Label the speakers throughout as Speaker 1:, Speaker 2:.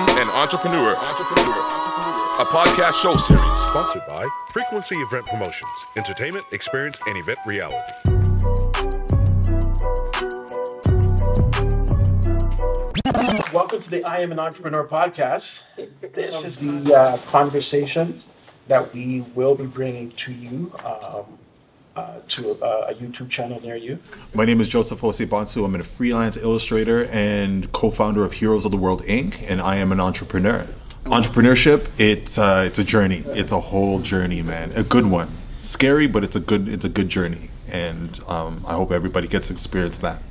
Speaker 1: An entrepreneur, a podcast show series.
Speaker 2: Sponsored by Frequency Event Promotions, entertainment, experience, and event reality.
Speaker 3: Welcome to the I Am an Entrepreneur podcast. This is the uh, conversations that we will be bringing to you um, uh, to a, a YouTube channel near you.
Speaker 4: My name is Joseph Jose Bonsu. I'm a freelance illustrator and co-founder of Heroes of the World Inc. and I am an entrepreneur. Entrepreneurship, it's uh, it's a journey. It's a whole journey, man. A good one. Scary, but it's a good it's a good journey, and um, I hope everybody gets to experience that.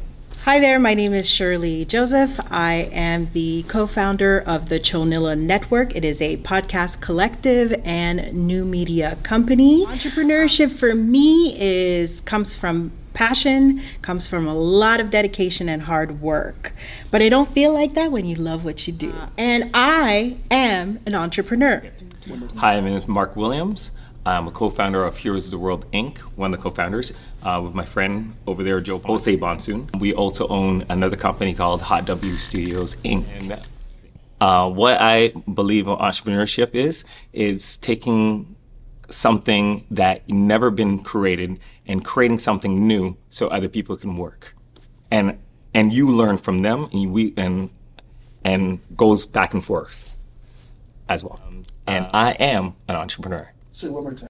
Speaker 5: Hi there, my name is Shirley Joseph. I am the co founder of the Chonilla Network. It is a podcast collective and new media company. Entrepreneurship for me is comes from passion, comes from a lot of dedication and hard work. But I don't feel like that when you love what you do. Uh, and I am an entrepreneur.
Speaker 6: Hi, my name is Mark Williams. I'm a co-founder of Heroes of the World Inc., one of the co-founders, uh, with my friend over there, Joe Jose Bonsu. We also own another company called Hot W Studios Inc. And, uh, what I believe in entrepreneurship is, is taking something that never been created and creating something new so other people can work. And and you learn from them and we and and goes back and forth as well. And I am an entrepreneur.
Speaker 3: Say one more time.